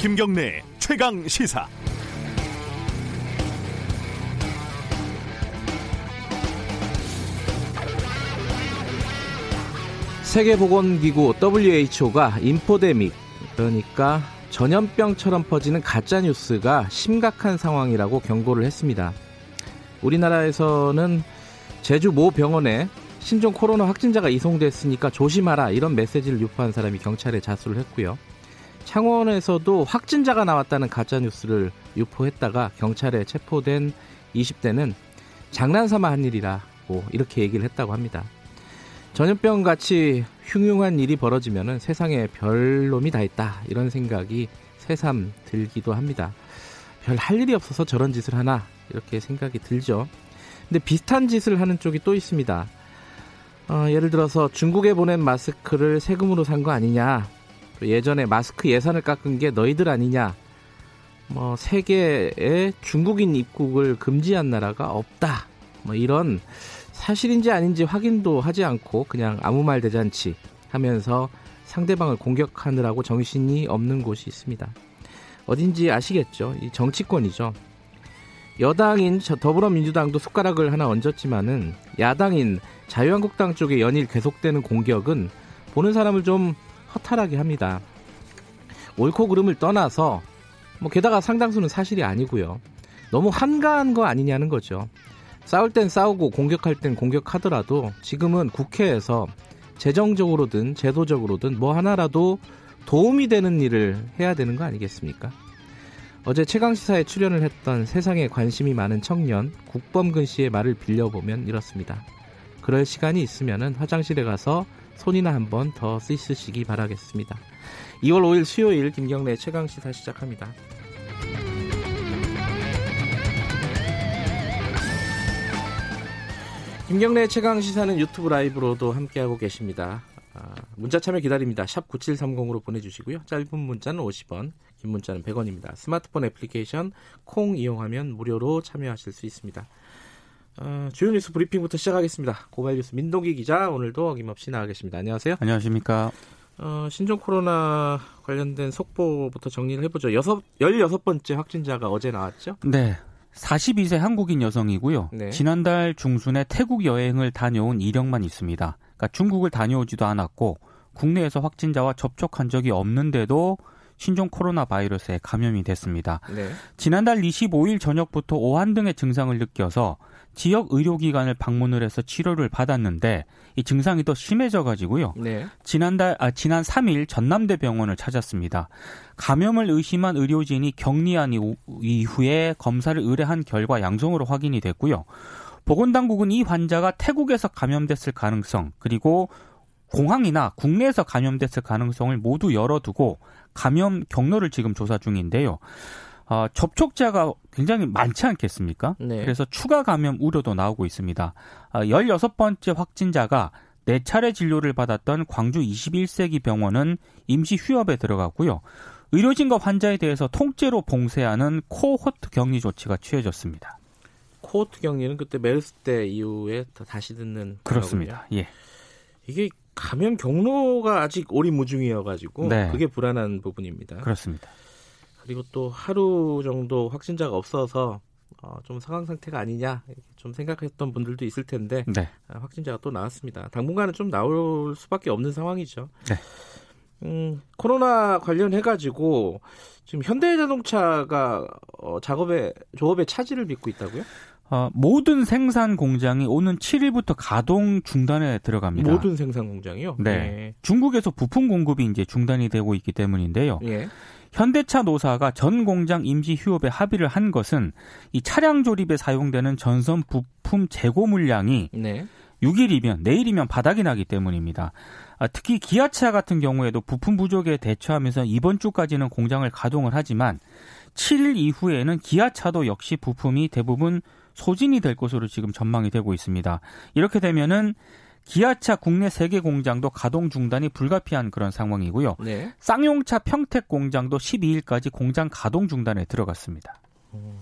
김경래 최강 시사. 세계보건기구 WHO가 인포데믹 그러니까 전염병처럼 퍼지는 가짜 뉴스가 심각한 상황이라고 경고를 했습니다. 우리나라에서는 제주 모 병원에 신종 코로나 확진자가 이송됐으니까 조심하라 이런 메시지를 유포한 사람이 경찰에 자수를 했고요. 창원에서도 확진자가 나왔다는 가짜 뉴스를 유포했다가 경찰에 체포된 20대는 장난삼아 한 일이라고 이렇게 얘기를 했다고 합니다. 전염병 같이 흉흉한 일이 벌어지면 세상에 별 놈이 다 있다 이런 생각이 새삼 들기도 합니다. 별 할 일이 없어서 저런 짓을 하나 이렇게 생각이 들죠. 근데 비슷한 짓을 하는 쪽이 또 있습니다. 어, 예를 들어서 중국에 보낸 마스크를 세금으로 산 거 아니냐. 예전에 마스크 예산을 깎은 게 너희들 아니냐. 뭐 세계에 중국인 입국을 금지한 나라가 없다. 뭐 이런 사실인지 아닌지 확인도 하지 않고 그냥 아무 말 대잔치 하면서 상대방을 공격하느라고 정신이 없는 곳이 있습니다. 어딘지 아시겠죠? 이 정치권이죠. 여당인 더불어민주당도 숟가락을 하나 얹었지만은 야당인 자유한국당 쪽의 연일 계속되는 공격은 보는 사람을 좀 허탈하게 합니다. 옳고 그름을 떠나서 뭐 게다가 상당수는 사실이 아니고요. 너무 한가한 거 아니냐는 거죠. 싸울 땐 싸우고 공격할 땐 공격하더라도 지금은 국회에서 재정적으로든 제도적으로든 뭐 하나라도 도움이 되는 일을 해야 되는 거 아니겠습니까? 어제 최강시사에 출연을 했던 세상에 관심이 많은 청년 국범근 씨의 말을 빌려보면 이렇습니다. 그럴 시간이 있으면 화장실에 가서 손이나 한 번 더 씻으시기 바라겠습니다. 2월 5일 수요일 김경래 최강 시사 시작합니다. 김경래 최강 시사는 유튜브 라이브로도 함께하고 계십니다. 아, 문자 참여 기다립니다. 샵 9730으로 보내주시고요. 짧은 문자는 50원, 긴 문자는 100원입니다. 스마트폰 애플리케이션 콩 이용하면 무료로 참여하실 수 있습니다. 어, 주요 뉴스 브리핑부터 시작하겠습니다. 고발 뉴스 민동기 기자 오늘도 어김없이 나와 계십니다. 안녕하세요. 안녕하십니까. 어, 신종 코로나 관련된 속보부터 정리를 해보죠. 여섯, 16번째 확진자가 어제 나왔죠? 네. 42세 한국인 여성이고요. 네. 지난달 중순에 태국 여행을 다녀온 이력만 있습니다. 그러니까 중국을 다녀오지도 않았고 국내에서 확진자와 접촉한 적이 없는데도 신종 코로나 바이러스에 감염이 됐습니다. 네. 지난달 25일 저녁부터 오한 등의 증상을 느껴서 지역 의료기관을 방문을 해서 치료를 받았는데 이 증상이 더 심해져 가지고요. 네. 지난달 아 지난 3일 전남대 병원을 찾았습니다. 감염을 의심한 의료진이 격리한 이후에 검사를 의뢰한 결과 양성으로 확인이 됐고요. 보건당국은 이 환자가 태국에서 감염됐을 가능성 그리고 공항이나 국내에서 감염됐을 가능성을 모두 열어두고 감염 경로를 지금 조사 중인데요. 어, 접촉자가 굉장히 많지 않겠습니까? 네. 그래서 추가 감염 우려도 나오고 있습니다. 어, 16번째 확진자가 4차례 진료를 받았던 광주 21세기 병원은 임시 휴업에 들어갔고요. 의료진과 환자에 대해서 통째로 봉쇄하는 코호트 격리 조치가 취해졌습니다. 코호트 격리는 그때 메르스 때 이후에 다시 듣는 그렇습니다. 예. 이게 감염 경로가 아직 오리무중이어가지고 네. 그게 불안한 부분입니다. 그렇습니다. 그리고 또 하루 정도 확진자가 없어서 어, 좀 상황 상태가 아니냐 좀 생각했던 분들도 있을 텐데 네. 아, 확진자가 또 나왔습니다. 당분간은 좀 나올 수밖에 없는 상황이죠. 네. 음, 코로나 관련해 가지고 지금 현대자동차가 어, 작업에 조업에 차질을 빚고 있다고요? 어, 모든 생산 공장이 오는 7일부터 가동 중단에 들어갑니다. 모든 생산 공장이요? 네. 네. 중국에서 부품 공급이 이제 중단이 되고 있기 때문인데요. 예. 현대차 노사가 전 공장 임시 휴업에 합의를 한 것은 이 차량 조립에 사용되는 전선 부품 재고 물량이 네. 6일이면 내일이면 바닥이 나기 때문입니다. 아, 특히 기아차 같은 경우에도 부품 부족에 대처하면서 이번 주까지는 공장을 가동을 하지만 7일 이후에는 기아차도 역시 부품이 대부분 소진이 될 것으로 지금 전망이 되고 있습니다. 이렇게 되면은 기아차 국내 세 개 공장도 가동 중단이 불가피한 그런 상황이고요. 네. 쌍용차 평택 공장도 12일까지 공장 가동 중단에 들어갔습니다. 음,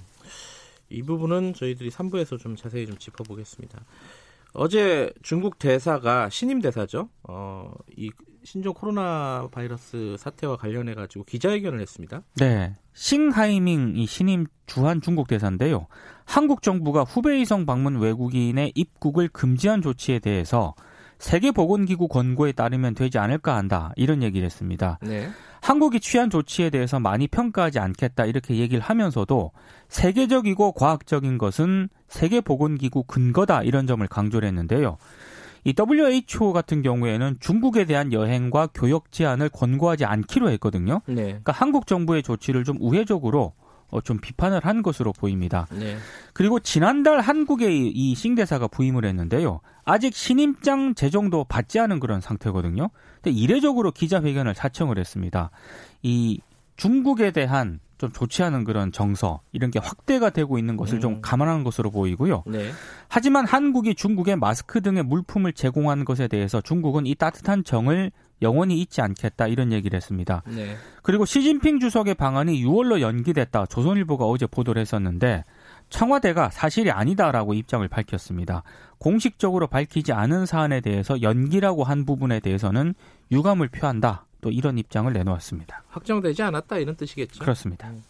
이 부분은 저희들이 3부에서 좀 자세히 좀 짚어보겠습니다. 어제 중국 대사가 신임 대사죠. 어, 이 신종 코로나 바이러스 사태와 관련해 가지고 기자회견을 했습니다. 네. 싱하이밍 이 신임 주한 중국 대사인데요. 한국 정부가 후베이성 방문 외국인의 입국을 금지한 조치에 대해서 세계보건기구 권고에 따르면 되지 않을까 한다. 이런 얘기를 했습니다. 네. 한국이 취한 조치에 대해서 많이 평가하지 않겠다. 이렇게 얘기를 하면서도 세계적이고 과학적인 것은 세계보건기구 근거다. 이런 점을 강조를 했는데요. 이 WHO 같은 경우에는 중국에 대한 여행과 교역 제한을 권고하지 않기로 했거든요. 네. 그러니까 한국 정부의 조치를 좀 우회적으로 어, 좀 비판을 한 것으로 보입니다. 네. 그리고 지난달 한국에 이 싱대사가 부임을 했는데요. 아직 신임장 제정도 받지 않은 그런 상태거든요. 근데 이례적으로 기자회견을 사청을 했습니다. 이 중국에 대한 좀 좋지 않은 그런 정서 이런 게 확대가 되고 있는 것을 음. 좀 감안한 것으로 보이고요. 네. 하지만 한국이 중국에 마스크 등의 물품을 제공한 것에 대해서 중국은 이 따뜻한 정을 영원히 잊지 않겠다 이런 얘기를 했습니다. 네. 그리고 시진핑 주석의 방안이 6월로 연기됐다. 조선일보가 어제 보도를 했었는데 청와대가 사실이 아니다라고 입장을 밝혔습니다. 공식적으로 밝히지 않은 사안에 대해서 연기라고 한 부분에 대해서는 유감을 표한다. 또 이런 입장을 내놓았습니다. 확정되지 않았다 이런 뜻이겠죠. 그렇습니다. 음.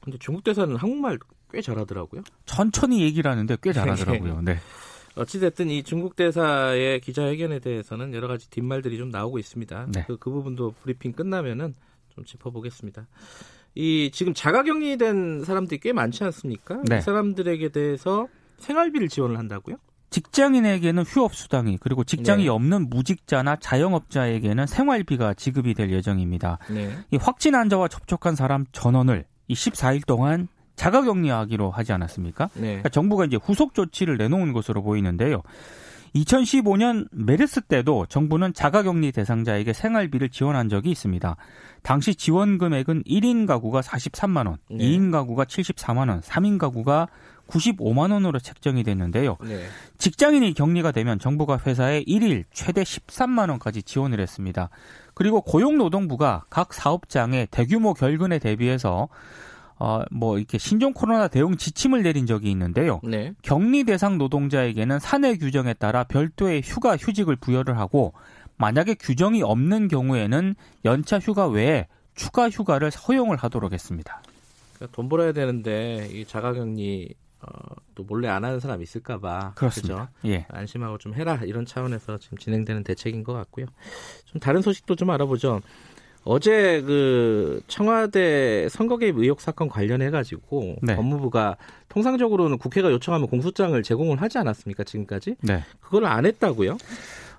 근데 중국 대사는 한국말 꽤 잘하더라고요. 천천히 얘기를 하는데 꽤 잘하더라고요. 네. 어찌됐든 이 중국 대사의 기자회견에 대해서는 여러 가지 뒷말들이 좀 나오고 있습니다. 네. 그, 그 부분도 브리핑 끝나면은 좀 짚어보겠습니다. 이 지금 자가격리된 사람들이 꽤 많지 않습니까? 네. 그 사람들에게 대해서 생활비를 지원을 한다고요? 직장인에게는 휴업 수당이 그리고 직장이 네. 없는 무직자나 자영업자에게는 생활비가 지급이 될 예정입니다. 네. 이 확진 환자와 접촉한 사람 전원을 이 14일 동안 자가 격리하기로 하지 않았습니까? 네. 그러니까 정부가 이제 후속 조치를 내놓은 것으로 보이는데요. 2015년 메르스 때도 정부는 자가격리 대상자에게 생활비를 지원한 적이 있습니다. 당시 지원 금액은 1인 가구가 43만 원, 네. 2인 가구가 74만 원, 3인 가구가 95만 원으로 책정이 됐는데요. 네. 직장인이 격리가 되면 정부가 회사에 1일 최대 13만 원까지 지원을 했습니다. 그리고 고용노동부가 각 사업장의 대규모 결근에 대비해서 어, 뭐 이렇게 신종 코로나 대응 지침을 내린 적이 있는데요. 네. 격리 대상 노동자에게는 사내 규정에 따라 별도의 휴가 휴직을 부여를 하고 만약에 규정이 없는 경우에는 연차 휴가 외에 추가 휴가를 허용을 하도록 했습니다. 그러니까 돈 벌어야 되는데 이 자가격리 어, 또 몰래 안 하는 사람 있을까봐. 그죠? 예. 안심하고 좀 해라 이런 차원에서 지금 진행되는 대책인 것 같고요. 좀 다른 소식도 좀 알아보죠. 어제 그 청와대 선거 개입 의혹 사건 관련해 가지고 네. 법무부가 통상적으로는 국회가 요청하면 공소장을 제공을 하지 않았습니까 지금까지? 네. 그걸 안 했다고요?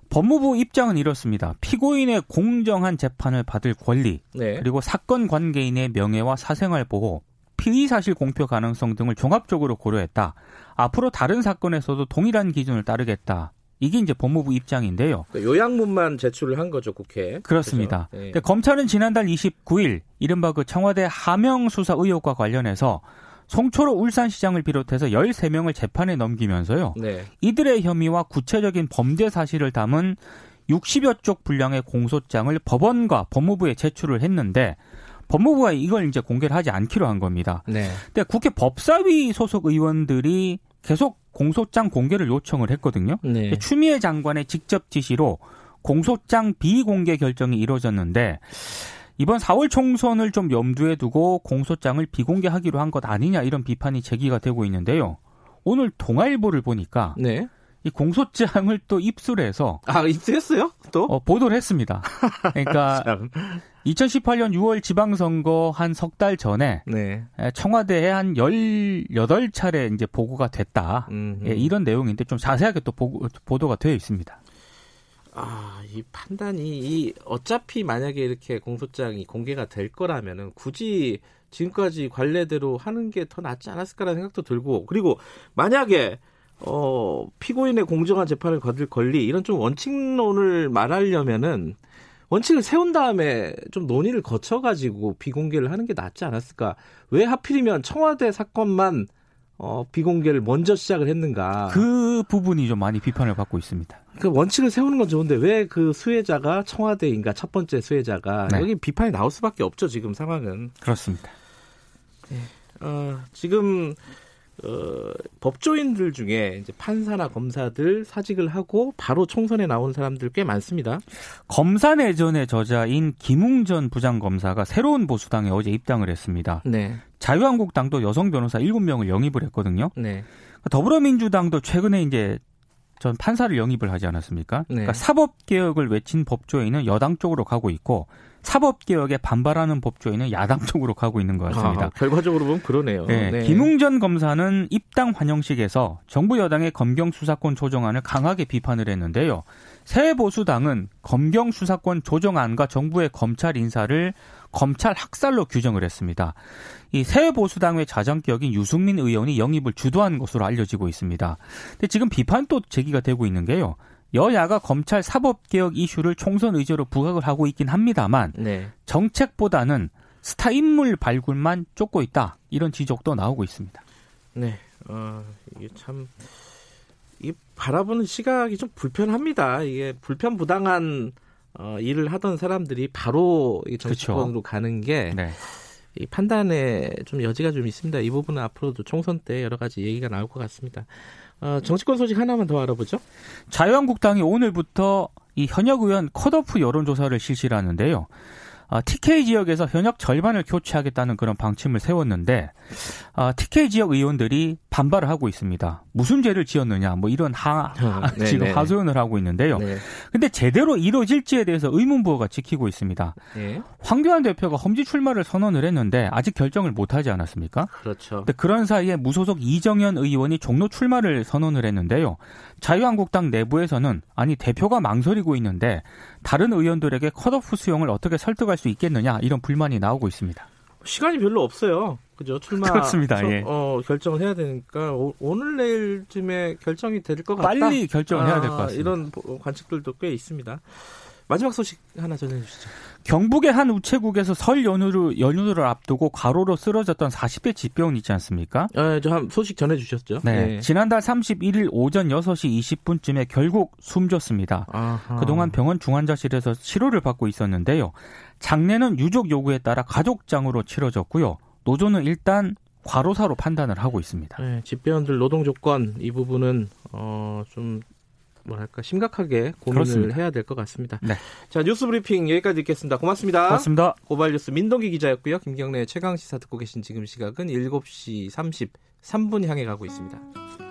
법무부 입장은 이렇습니다. 피고인의 공정한 재판을 받을 권리, 네. 그리고 사건 관계인의 명예와 사생활 보호, 피의 사실 공표 가능성 등을 종합적으로 고려했다. 앞으로 다른 사건에서도 동일한 기준을 따르겠다. 이게 이제 법무부 입장인데요. 그러니까 요약문만 제출을 한 거죠, 국회에. 그렇습니다. 네. 검찰은 지난달 29일 이른바 그 청와대 하명 수사 의혹과 관련해서 송초로 울산시장을 비롯해서 13명을 재판에 넘기면서요. 네. 이들의 혐의와 구체적인 범죄 사실을 담은 60여 쪽 분량의 공소장을 법원과 법무부에 제출을 했는데 법무부가 이걸 이제 공개를 하지 않기로 한 겁니다. 네. 근데 국회 법사위 소속 의원들이 계속 공소장 공개를 요청을 했거든요. 네. 추미애 장관의 직접 지시로 공소장 비공개 결정이 이루어졌는데 이번 4월 총선을 좀 염두에 두고 공소장을 비공개하기로 한 것 아니냐 이런 비판이 제기가 되고 있는데요. 오늘 동아일보를 보니까 네. 이 공소장을 또 입술해서 아 입수했어요? 또 어, 보도를 했습니다. 그러니까 2018년 6월 지방선거 한 석 달 전에 네. 청와대에 한 18차례 이제 보고가 됐다. 예, 이런 내용인데 좀 자세하게 또 보고, 보도가 되어 있습니다. 아, 이 판단이 이 어차피 만약에 이렇게 공소장이 공개가 될 거라면은 굳이 지금까지 관례대로 하는 게 더 낫지 않았을까라는 생각도 들고 그리고 만약에 어, 피고인의 공정한 재판을 거둘 권리 이런 좀 원칙론을 말하려면은 원칙을 세운 다음에 좀 논의를 거쳐가지고 비공개를 하는 게 낫지 않았을까? 왜 하필이면 청와대 사건만 어, 비공개를 먼저 시작을 했는가? 그 부분이 좀 많이 비판을 받고 있습니다. 그 원칙을 세우는 건 좋은데 왜 그 수혜자가 청와대인가 첫 번째 수혜자가 네. 여기 비판이 나올 수밖에 없죠 지금 상황은. 그렇습니다. 네. 어, 지금 어, 법조인들 중에 이제 판사나 검사들 사직을 하고 바로 총선에 나온 사람들 꽤 많습니다. 검사 내전의 저자인 김웅전 부장검사가 새로운 보수당에 어제 입당을 했습니다. 네. 자유한국당도 여성 변호사 7명을 영입을 했거든요. 네. 더불어민주당도 최근에 이제 전 판사를 영입을 하지 않았습니까? 네. 그러니까 사법 개혁을 외친 법조인은 여당 쪽으로 가고 있고 사법 개혁에 반발하는 법조인은 야당 쪽으로 가고 있는 것 같습니다. 아, 결과적으로 보면 그러네요. 네, 네. 김웅전 검사는 입당 환영식에서 정부 여당의 검경 수사권 조정안을 강하게 비판을 했는데요. 새 보수당은 검경 수사권 조정안과 정부의 검찰 인사를 검찰 학살로 규정을 했습니다. 이 새 보수당의 자정격인 유승민 의원이 영입을 주도한 것으로 알려지고 있습니다. 근데 지금 비판도 제기가 되고 있는 게요. 여야가 검찰 사법개혁 이슈를 총선 의제로 부각을 하고 있긴 합니다만 네. 정책보다는 스타 인물 발굴만 쫓고 있다 이런 지적도 나오고 있습니다. 네, 어, 이게 참 이 바라보는 시각이 좀 불편합니다. 이게 불편 부당한 어, 일을 하던 사람들이 바로 이 정치권으로 그렇죠. 가는 게 네. 이 판단에 좀 여지가 좀 있습니다. 이 부분은 앞으로도 총선 때 여러 가지 얘기가 나올 것 같습니다. 어, 정치권 소식 하나만 더 알아보죠. 자유한국당이 오늘부터 이 현역 의원 컷오프 여론조사를 실시를 하는데요. 아, TK 지역에서 현역 절반을 교체하겠다는 그런 방침을 세웠는데 아, TK 지역 의원들이 반발을 하고 있습니다. 무슨 죄를 지었느냐 뭐 이런 하 네, 지금 네. 하소연을 하고 있는데요. 네. 근데 제대로 이루어질지에 대해서 의문부호가 지키고 있습니다. 네. 황교안 대표가 험지 출마를 선언을 했는데 아직 결정을 못 하지 않았습니까? 그렇죠. 그런 사이에 무소속 이정현 의원이 종로 출마를 선언을 했는데요. 자유한국당 내부에서는 아니 대표가 망설이고 있는데 다른 의원들에게 컷오프 수용을 어떻게 설득할 수 있겠느냐 이런 불만이 나오고 있습니다. 시간이 별로 없어요. 그죠? 출마 그렇습니다. 저, 예. 어, 결정을 해야 되니까 오, 늘 내일쯤에 결정이 될 것 같다. 빨리 결정을 아, 해야 될 것 같습니다. 이런 관측들도 꽤 있습니다. 마지막 소식 하나 전해 주시죠. 경북의 한 우체국에서 설 연휴를 연휴를 앞두고 과로로 쓰러졌던 40대 집배원 있지 않습니까? 아, 저한 소식 전해 주셨죠. 네. 네. 지난달 31일 오전 6시 20분쯤에 결국 숨졌습니다. 아하. 그동안 병원 중환자실에서 치료를 받고 있었는데요. 장례는 유족 요구에 따라 가족장으로 치러졌고요. 노조는 일단 과로사로 판단을 하고 있습니다. 네, 집배원들 노동 조건 이 부분은 어 좀 뭐랄까 심각하게 고민을 그렇습니다. 해야 될 것 같습니다. 네. 자 뉴스 브리핑 여기까지 듣겠습니다. 고맙습니다. 고맙습니다. 고발 뉴스 민동기 기자였고요. 김경래 최강 시사 듣고 계신 지금 시각은 7시 33분 향해 가고 있습니다.